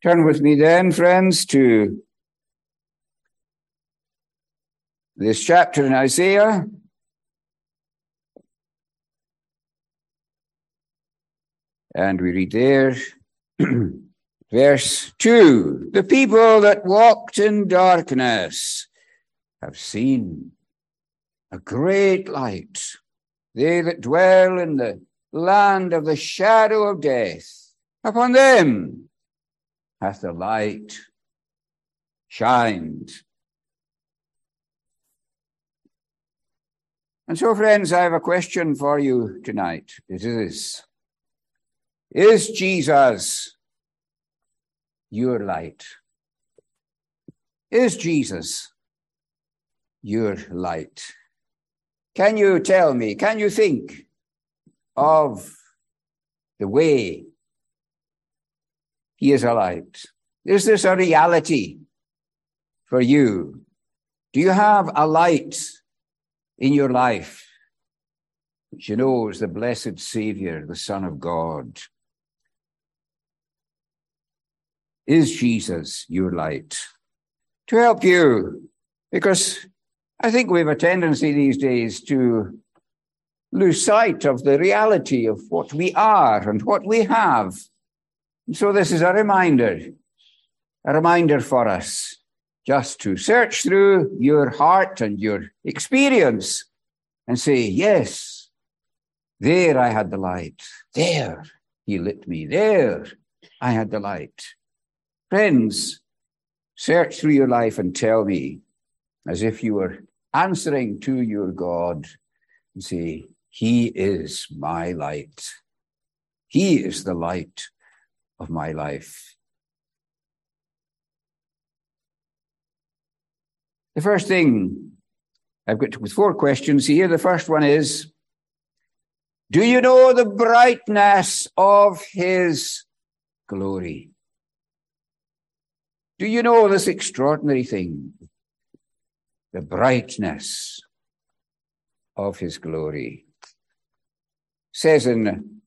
Turn with me then, friends, to this chapter in Isaiah. And we read there, verse 2 The people that walked in darkness have seen a great light. They that dwell in the land of the shadow of death, upon them hath the light shined. And so, friends, I have a question for you tonight. It is Is Jesus your light? Is Jesus your light? Can you tell me, can you think of the way he is a light. Is this a reality for you? Do you have a light in your life, which you know is the blessed Savior, the Son of God? Is Jesus your light? To help you, because I think we have a tendency these days to lose sight of the reality of what we are and what we have so this is a reminder, a reminder for us just to search through your heart and your experience and say, yes, there I had the light. There he lit me. There I had the light. Friends, search through your life and tell me as if you were answering to your God and say, He is my light. He is the light of my life. The first thing I've got with four questions here. The first one is Do you know the brightness of his glory? Do you know this extraordinary thing? The brightness of his glory. Says in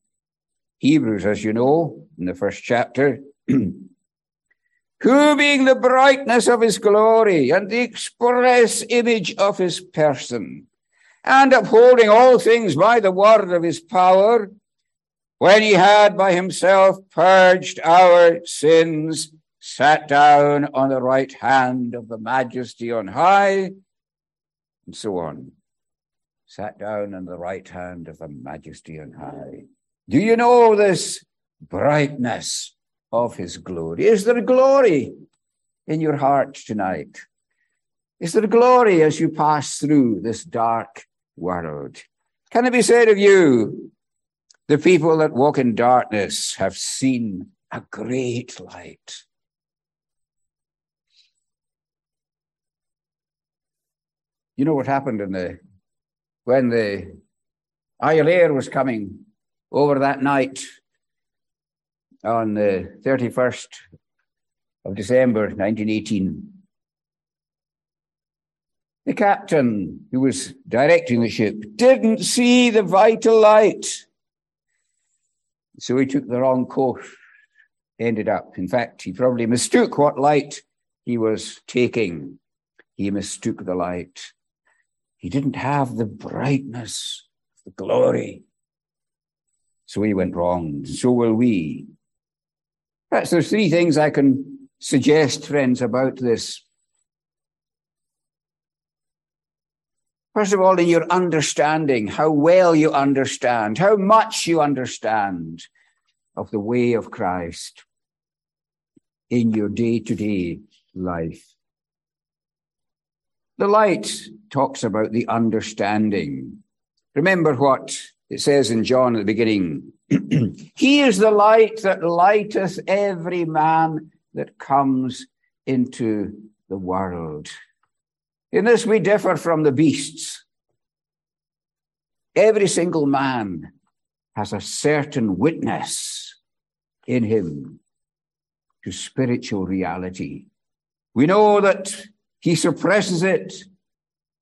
Hebrews, as you know, in the first chapter, who being the brightness of his glory and the express image of his person, and upholding all things by the word of his power, when he had by himself purged our sins, sat down on the right hand of the majesty on high, and so on. Sat down on the right hand of the majesty on high. Do you know this brightness of his glory? Is there glory in your heart tonight? Is there glory as you pass through this dark world? Can it be said of you, the people that walk in darkness have seen a great light? You know what happened in the when the Iolaire was coming over that night on the 31st of December 1918. The captain who was directing the ship didn't see the vital light. So he took the wrong course, ended up. In fact, he probably mistook what light he was taking. He mistook the light. He didn't have the brightness, the glory so he went wrong. So will we. Perhaps there's three things I can suggest, friends, about this. First of all, in your understanding, how well you understand, how much you understand of the way of Christ in your day to day life. The light talks about the understanding. Remember what it says in John at the beginning, He is the light that lighteth every man that comes into the world. In this, we differ from the beasts. Every single man has a certain witness in him to spiritual reality. We know that he suppresses it,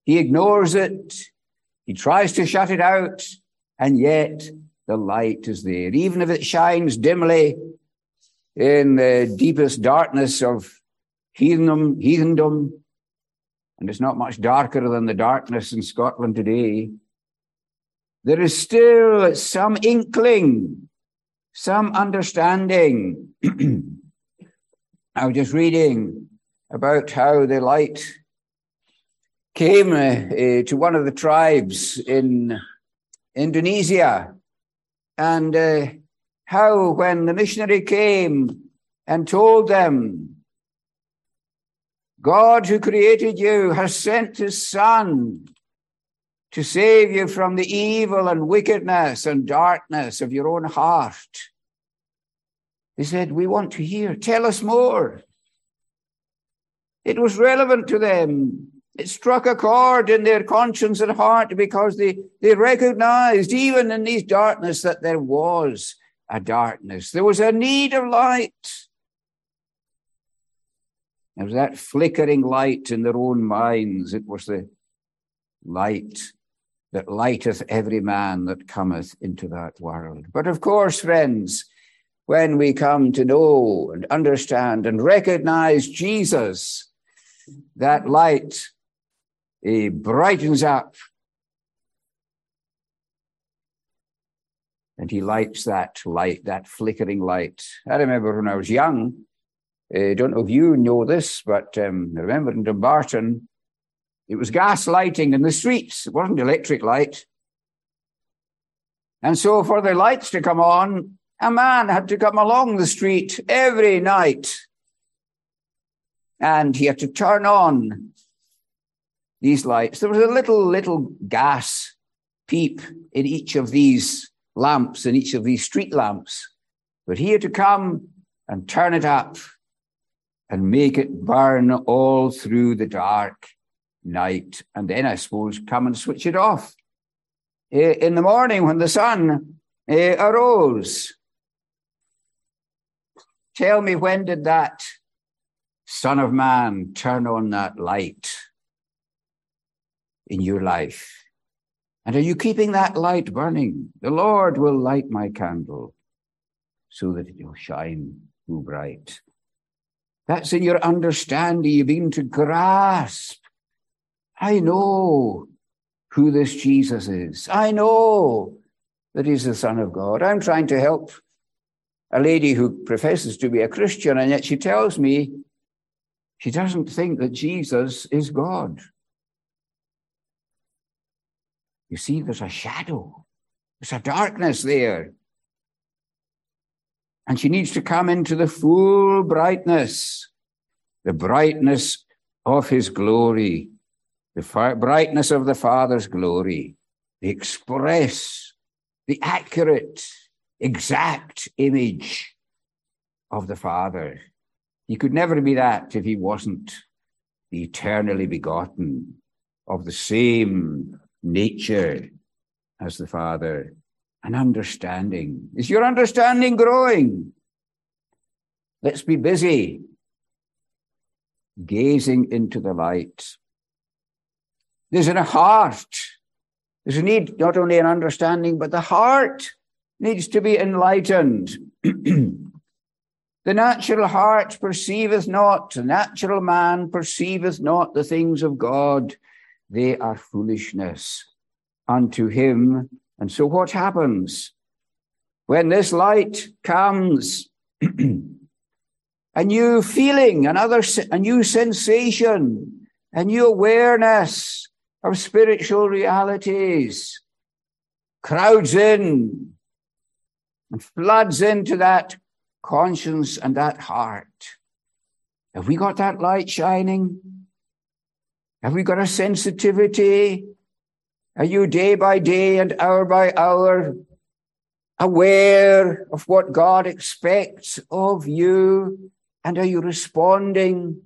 he ignores it, he tries to shut it out, and yet the light is there. Even if it shines dimly, in the deepest darkness of heathendom, heathendom, and it's not much darker than the darkness in Scotland today, there is still some inkling, some understanding. I was just reading about how the light came uh, uh, to one of the tribes in Indonesia and uh, how when the missionary came and told them, God who created you has sent his son to save you from the evil and wickedness and darkness of your own heart. They said, We want to hear. Tell us more. It was relevant to them. It struck a chord in their conscience and heart because they, they recognized, even in these darkness, that there was a darkness. There was a need of light. There was that flickering light in their own minds. It was the light that lighteth every man that cometh into that world. But of course, friends, when we come to know and understand and recognize Jesus, that light he brightens up and he lights that light, that flickering light. I remember when I was young, I don't know if you know this, but um, I remember in Dumbarton, it was gas lighting in the streets. It wasn't electric light. And so for the lights to come on, a man had to come along the street every night. And he had to turn on these lights. There was a little, little gas peep in each of these lamps, in each of these street lamps. But he had to come and turn it up and make it burn all through the dark night. And then I suppose come and switch it off eh, in the morning when the sun eh, arose. Tell me when did that Son of Man turn on that light? In your life? And are you keeping that light burning? The Lord will light my candle so that it will shine too bright. That's in your understanding. You begin to grasp. I know who this Jesus is. I know that he's the Son of God. I'm trying to help a lady who professes to be a Christian, and yet she tells me she doesn't think that Jesus is God. You see, there's a shadow, there's a darkness there. And she needs to come into the full brightness, the brightness of his glory, the brightness of the Father's glory, the express, the accurate, exact image of the Father. He could never be that if he wasn't the eternally begotten of the same nature as the Father, an understanding. Is your understanding growing? Let's be busy gazing into the light. There's a heart. There's a need not only an understanding, but the heart needs to be enlightened. the natural heart perceiveth not, the natural man perceiveth not the things of God they are foolishness unto him. And so what happens? When this light comes, a new feeling, another, a new sensation, a new awareness of spiritual realities crowds in and floods into that conscience and that heart. Have we got that light shining? Have we got a sensitivity? Are you day by day and hour by hour aware of what God expects of you? And are you responding?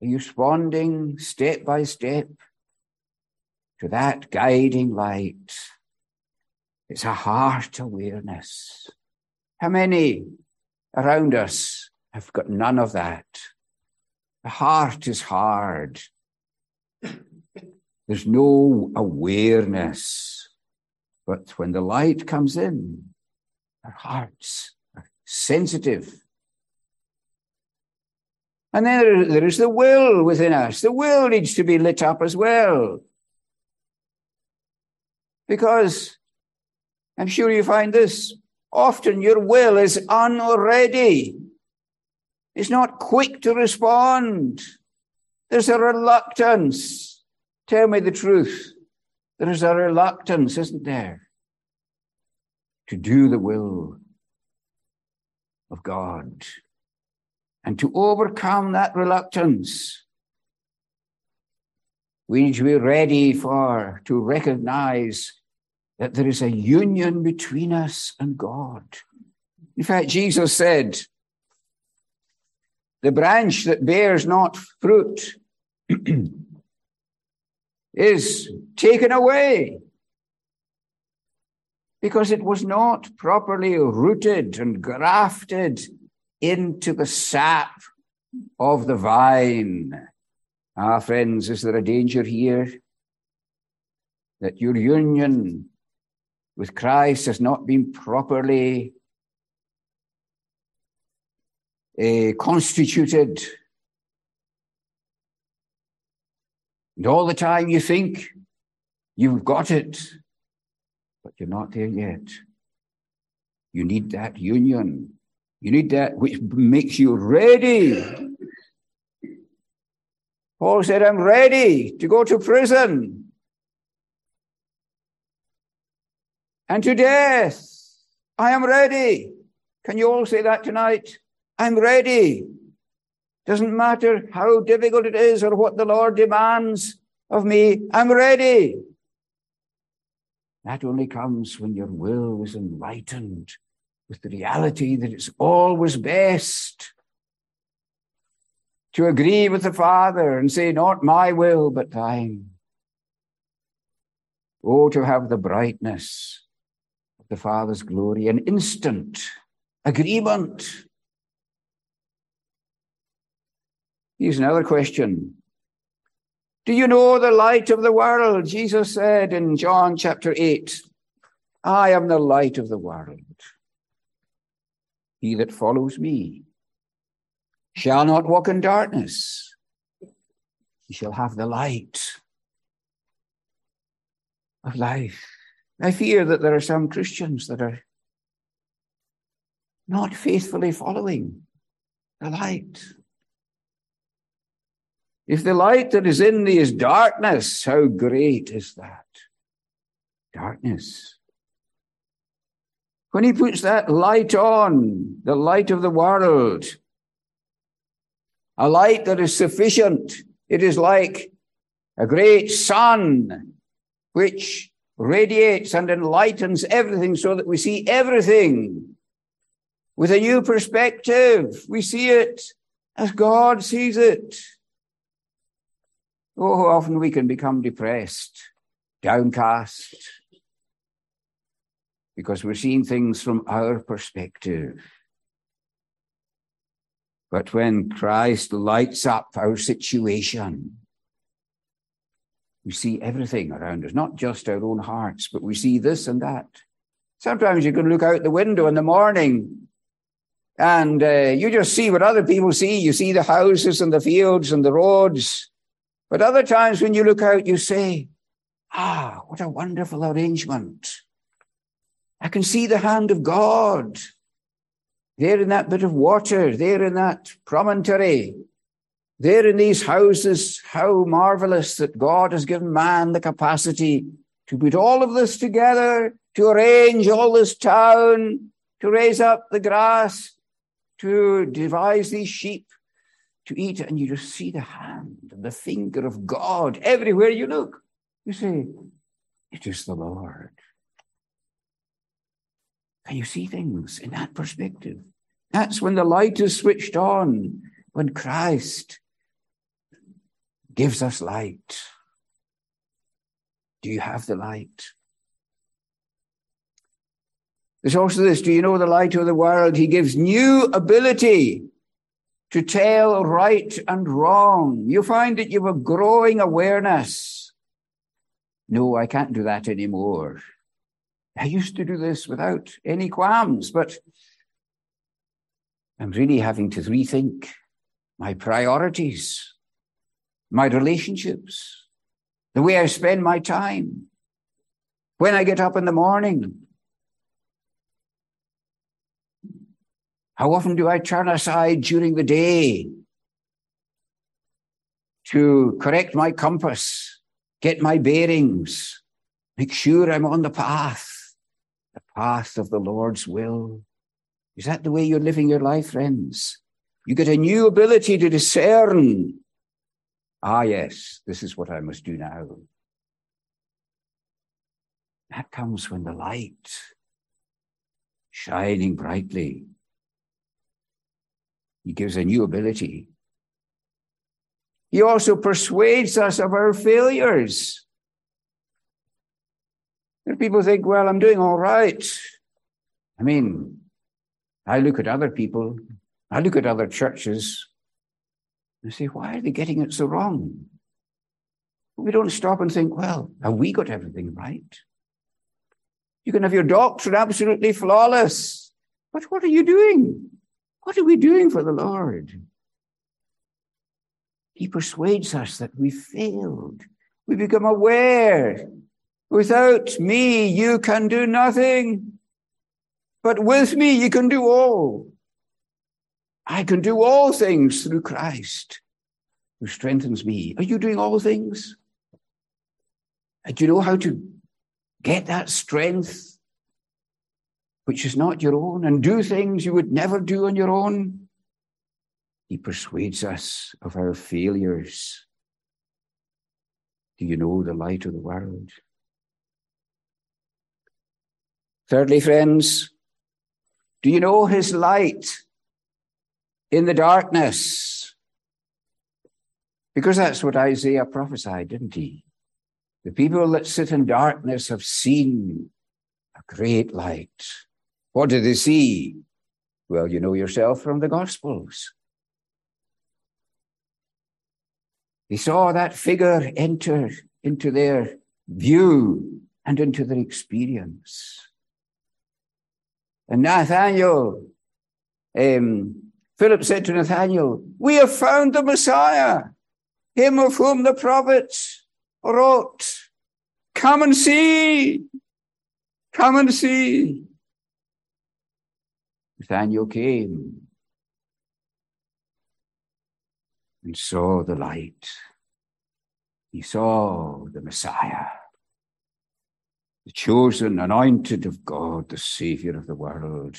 Are you responding step by step to that guiding light? It's a heart awareness. How many around us have got none of that? The heart is hard. There's no awareness. But when the light comes in, our hearts are sensitive And then there is the will within us. The will needs to be lit up as well. Because I'm sure you find this often your will is unready. It's not quick to respond. There's a reluctance. Tell me the truth. There is a reluctance, isn't there, to do the will of God. And to overcome that reluctance, we need to be ready for, to recognize that there is a union between us and God. In fact, Jesus said, the branch that bears not fruit is taken away because it was not properly rooted and grafted into the sap of the vine. Ah, friends, is there a danger here that your union with Christ has not been properly uh, constituted? And all the time you think you've got it, but you're not there yet. You need that union you need that which makes you ready. Paul said, I'm ready to go to prison and to death. I am ready. Can you all say that tonight? I'm ready. Doesn't matter how difficult it is or what the Lord demands of me. I'm ready. That only comes when your will is enlightened with the reality that it's always best to agree with the Father and say, Not my will, but thine. Oh, to have the brightness of the Father's glory, an instant agreement. Here's another question. Do you know the light of the world? Jesus said in John chapter 8, I am the light of the world. He that follows me shall not walk in darkness. He shall have the light of life. I fear that there are some Christians that are not faithfully following the light. If the light that is in thee is darkness, how great is that? Darkness. When he puts that light on, the light of the world, a light that is sufficient, it is like a great sun which radiates and enlightens everything so that we see everything with a new perspective. We see it as God sees it. Oh, how often we can become depressed, downcast, because we're seeing things from our perspective. But when Christ lights up our situation, we see everything around us, not just our own hearts, but we see this and that. Sometimes you can look out the window in the morning and uh, you just see what other people see. You see the houses and the fields and the roads. But other times when you look out, you say, ah, what a wonderful arrangement. I can see the hand of God there in that bit of water, there in that promontory, there in these houses. How marvelous that God has given man the capacity to put all of this together, to arrange all this town, to raise up the grass, to devise these sheep to eat. And you just see the hand and the finger of God everywhere you look. You say, it is the Lord. Can you see things in that perspective? That's when the light is switched on, when Christ gives us light. Do you have the light? There's also this do you know the light of the world? He gives new ability to tell right and wrong. You find that you have a growing awareness. No, I can't do that anymore. I used to do this without any qualms, but I'm really having to rethink my priorities, my relationships, the way I spend my time, when I get up in the morning. How often do I turn aside during the day to correct my compass, get my bearings, make sure I'm on the path, the path of the Lord's will? Is that the way you're living your life, friends? You get a new ability to discern. Ah, yes, this is what I must do now. That comes when the light shining brightly. He gives a new ability. He also persuades us of our failures. There people think, well, I'm doing all right. I mean, I look at other people, I look at other churches, and say, why are they getting it so wrong? We don't stop and think, well, have we got everything right? You can have your doctrine absolutely flawless, but what are you doing? What are we doing for the Lord? He persuades us that we failed. We become aware. Without me, you can do nothing. But with me, you can do all. I can do all things through Christ who strengthens me. Are you doing all things? And do you know how to get that strength, which is not your own, and do things you would never do on your own? He persuades us of our failures. Do you know the light of the world? Thirdly, friends, do you know his light in the darkness? Because that's what Isaiah prophesied, didn't he? The people that sit in darkness have seen a great light. What did they see? Well, you know yourself from the Gospels. They saw that figure enter into their view and into their experience. And Nathaniel, um, Philip said to Nathaniel, We have found the Messiah, him of whom the prophets wrote. Come and see. Come and see. Nathaniel came and saw the light. He saw the Messiah the chosen, anointed of God, the Savior of the world.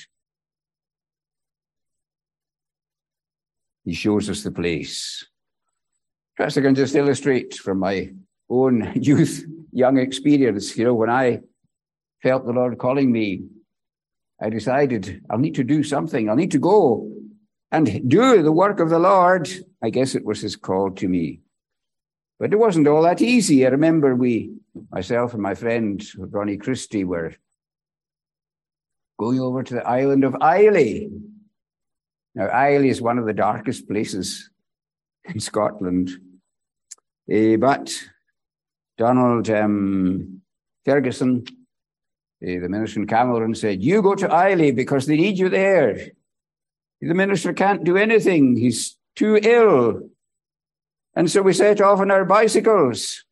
He shows us the place. Perhaps I can just illustrate from my own youth, young experience. You know, when I felt the Lord calling me, I decided I'll need to do something. I'll need to go and do the work of the Lord. I guess it was his call to me. But it wasn't all that easy. I remember we, myself and my friend Ronnie Christie, were going over to the island of Islay. Now, Islay is one of the darkest places in Scotland. Uh, but Donald um, Ferguson, the minister in Cameron, said, You go to Islay because they need you there. The minister can't do anything. He's too ill. And so we set off on our bicycles.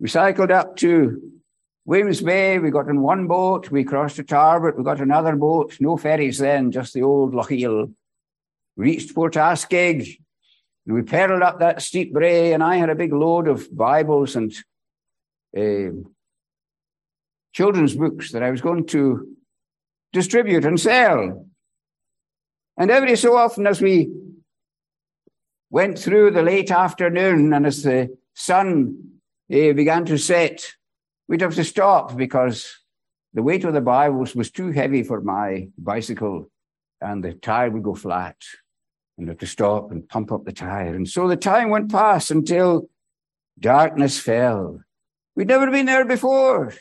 We cycled up to Wemyss Bay. We got in one boat. We crossed to Tarbert. We got another boat. No ferries then, just the old Lochiel. Reached Port Askaig. And we pedaled up that steep brae, and I had a big load of Bibles and uh, children's books that I was going to distribute and sell. And every so often, as we went through the late afternoon, and as the sun uh, began to set, we'd have to stop because the weight of the Bibles was too heavy for my bicycle, and the tire would go flat, and have to stop and pump up the tire. And so the time went past until darkness fell. We'd never been there before.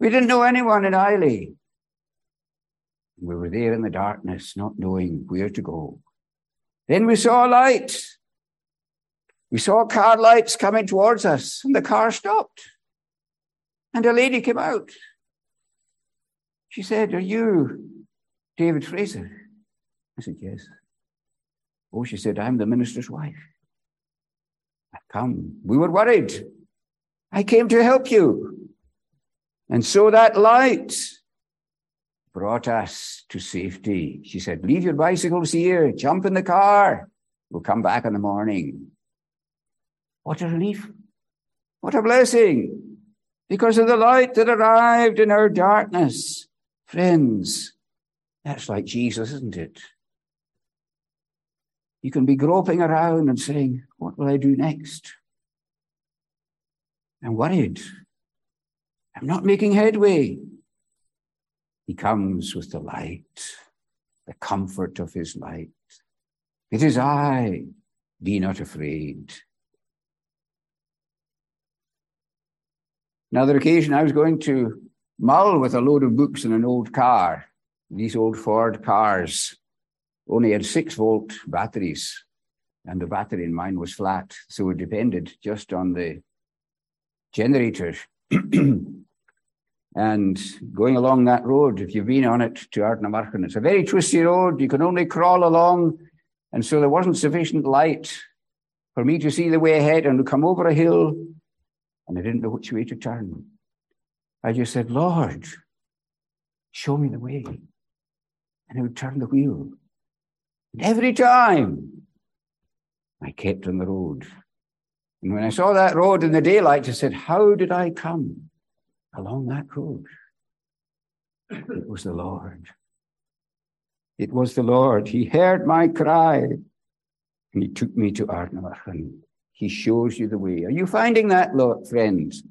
We didn't know anyone in Islay. We were there in the darkness, not knowing where to go. Then we saw a light. We saw car lights coming towards us, and the car stopped. And a lady came out. She said, Are you David Fraser? I said, Yes. Oh, she said, I'm the minister's wife. I've come. We were worried. I came to help you. And so that light brought us to safety. She said, Leave your bicycles here, jump in the car. We'll come back in the morning. What a relief. What a blessing. Because of the light that arrived in our darkness. Friends, that's like Jesus, isn't it? You can be groping around and saying, What will I do next? I'm worried. I'm not making headway. He comes with the light, the comfort of his light. It is I. Be not afraid. Another occasion, I was going to Mull with a load of books in an old car. These old Ford cars only had six volt batteries, and the battery in mine was flat, so it depended just on the generator. and going along that road, if you've been on it to Ardnamurchan, it's a very twisty road. You can only crawl along, and so there wasn't sufficient light for me to see the way ahead and to come over a hill, and I didn't know which way to turn. I just said, Lord, show me the way. And I would turn the wheel. And every time I kept on the road. And when I saw that road in the daylight, I said, How did I come along that road? It was the Lord. It was the Lord. He heard my cry and he took me to Ardnamurchan. He shows you the way. Are you finding that, Lord, friends?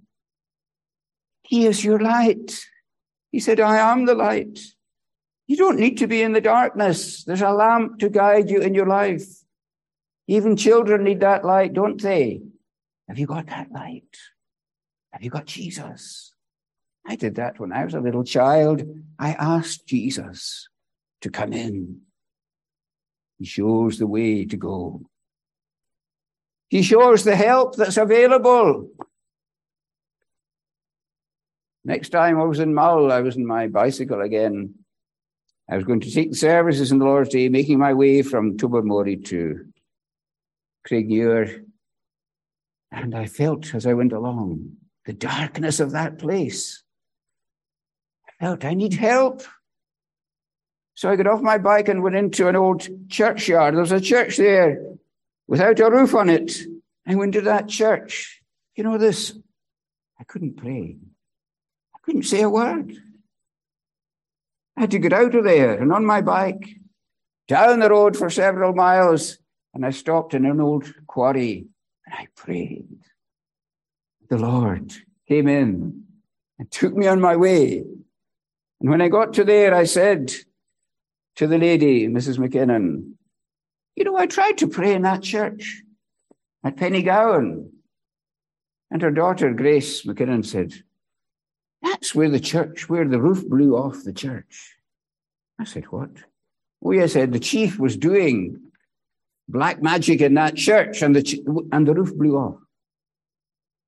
He is your light. He said, I am the light. You don't need to be in the darkness. There's a lamp to guide you in your life. Even children need that light, don't they? Have you got that light? Have you got Jesus? I did that when I was a little child. I asked Jesus to come in. He shows the way to go. He shows the help that's available. Next time I was in Mull, I was in my bicycle again. I was going to take the services in the Lord's Day, making my way from Tobermory to Craignure. And I felt as I went along the darkness of that place. I I need help. So I got off my bike and went into an old churchyard. There was a church there without a roof on it. I went to that church. You know this? I couldn't pray. I couldn't say a word. I had to get out of there and on my bike, down the road for several miles, and I stopped in an old quarry and I prayed. The Lord came in and took me on my way. And when I got to there, I said to the lady, Mrs. McKinnon, you know, I tried to pray in that church at Pennygown. And her daughter, Grace McKinnon, said, that's where the church, where the roof blew off the church. I said, What? Oh, yes, said the chief was doing black magic in that church and the, and the roof blew off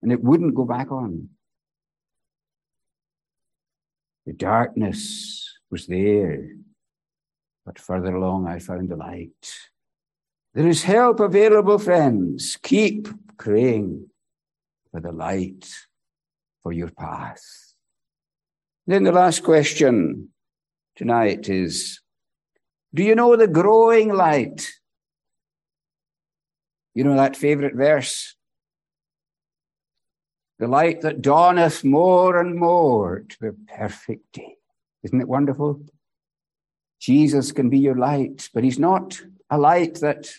and it wouldn't go back on. The darkness was there, but further along I found the light. There is help available, friends. Keep praying for the light for your path. Then the last question tonight is Do you know the growing light? You know that favorite verse? The light that dawneth more and more to the perfect day. Isn't it wonderful? Jesus can be your light, but he's not a light that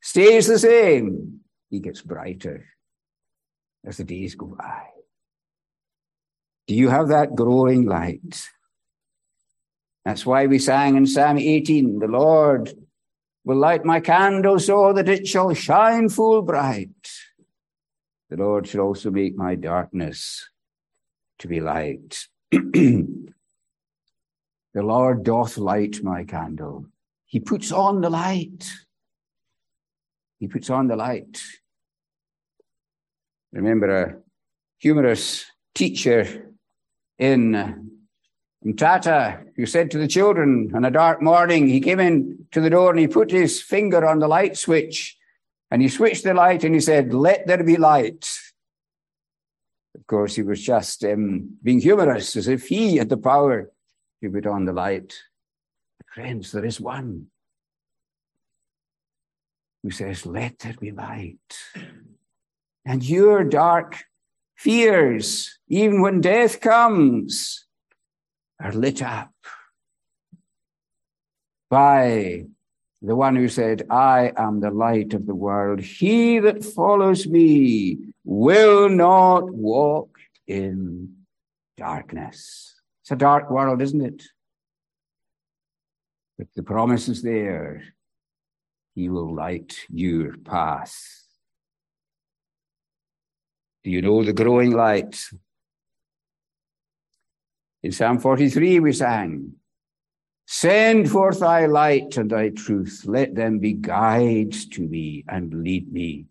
stays the same. He gets brighter as the days go by. Do you have that growing light? That's why we sang in Psalm 18, the Lord will light my candle so that it shall shine full bright. The Lord shall also make my darkness to be light. the Lord doth light my candle. He puts on the light. He puts on the light. Remember a humorous teacher in from Tata, who said to the children on a dark morning, he came in to the door and he put his finger on the light switch and he switched the light and he said, Let there be light. Of course, he was just um, being humorous, as if he had the power to put on the light. Friends, there is one who says, Let there be light. And your dark fears, even when death comes, are lit up by the one who said, I am the light of the world. He that follows me will not walk in darkness. It's a dark world, isn't it? But the promise is there. He will light your path. Do you know the growing light? In Psalm 43, we sang, Send forth thy light and thy truth. Let them be guides to me and lead me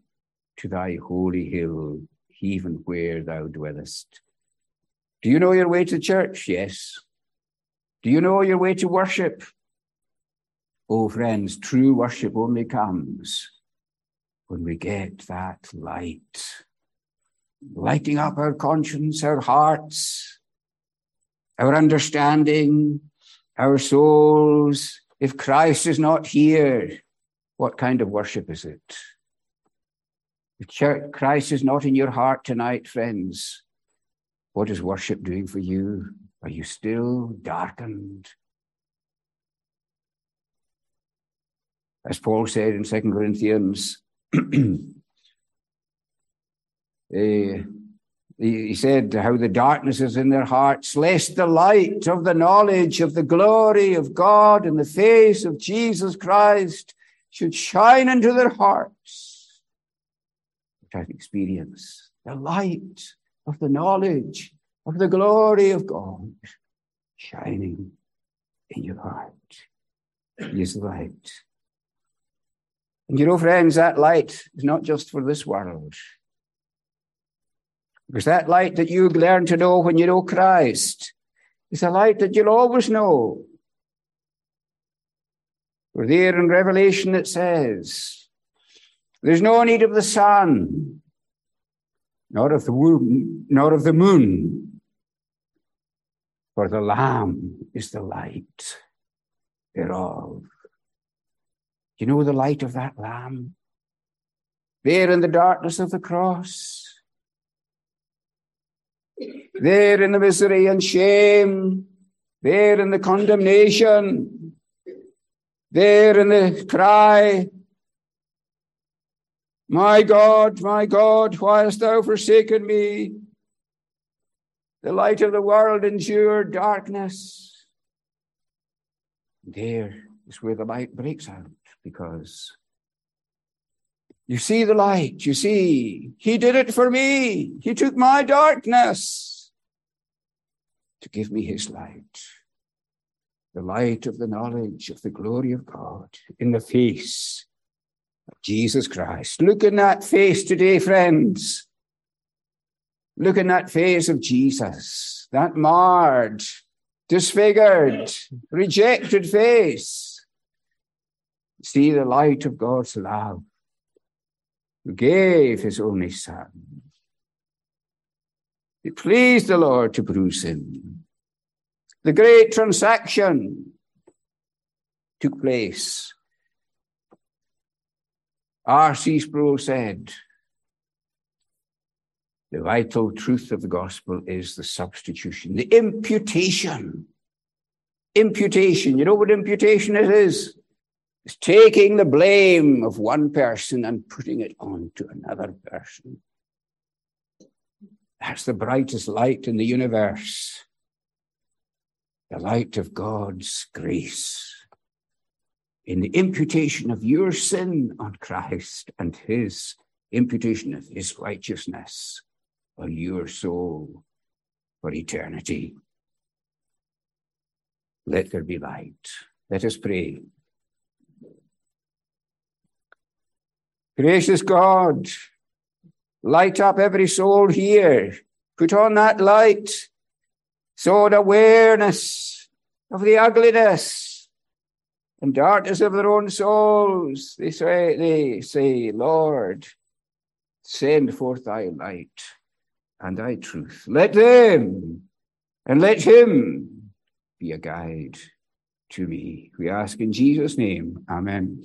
to thy holy hill, even where thou dwellest. Do you know your way to church? Yes. Do you know your way to worship? Oh, friends, true worship only comes when we get that light, lighting up our conscience, our hearts, our understanding, our souls. If Christ is not here, what kind of worship is it? If church, Christ is not in your heart tonight, friends, what is worship doing for you? Are you still darkened? As Paul said in 2 Corinthians, eh, he said how the darkness is in their hearts, lest the light of the knowledge of the glory of God in the face of Jesus Christ should shine into their hearts. Which I've experienced the light of the knowledge of the glory of God shining in your heart. He is light. And you know, friends, that light is not just for this world. Because that light that you learn to know when you know Christ is a light that you'll always know. For there in Revelation it says, there's no need of the sun, nor of the moon, nor of the moon, for the Lamb is the light thereof. You know the light of that Lamb? There in the darkness of the cross, there in the misery and shame, there in the condemnation, there in the cry, My God, my God, why hast thou forsaken me? The light of the world endured darkness. There is where the light breaks out because you see the light. You see, he did it for me. He took my darkness to give me his light. The light of the knowledge of the glory of God in the face of Jesus Christ. Look in that face today, friends. Look in that face of Jesus, that marred, disfigured, rejected face. See the light of God's love gave his only son. It pleased the Lord to bruise him. The great transaction took place. R.C. Sproul said, the vital truth of the gospel is the substitution, the imputation. Imputation. You know what imputation it is? Is taking the blame of one person and putting it on to another person. That's the brightest light in the universe. The light of God's grace in the imputation of your sin on Christ and his imputation of his righteousness on your soul for eternity. Let there be light. Let us pray. Gracious God, light up every soul here. Put on that light So, an awareness of the ugliness and darkness of their own souls, they say, they say, Lord, send forth thy light and thy truth. Let them and let him be a guide to me. We ask in Jesus' name. Amen.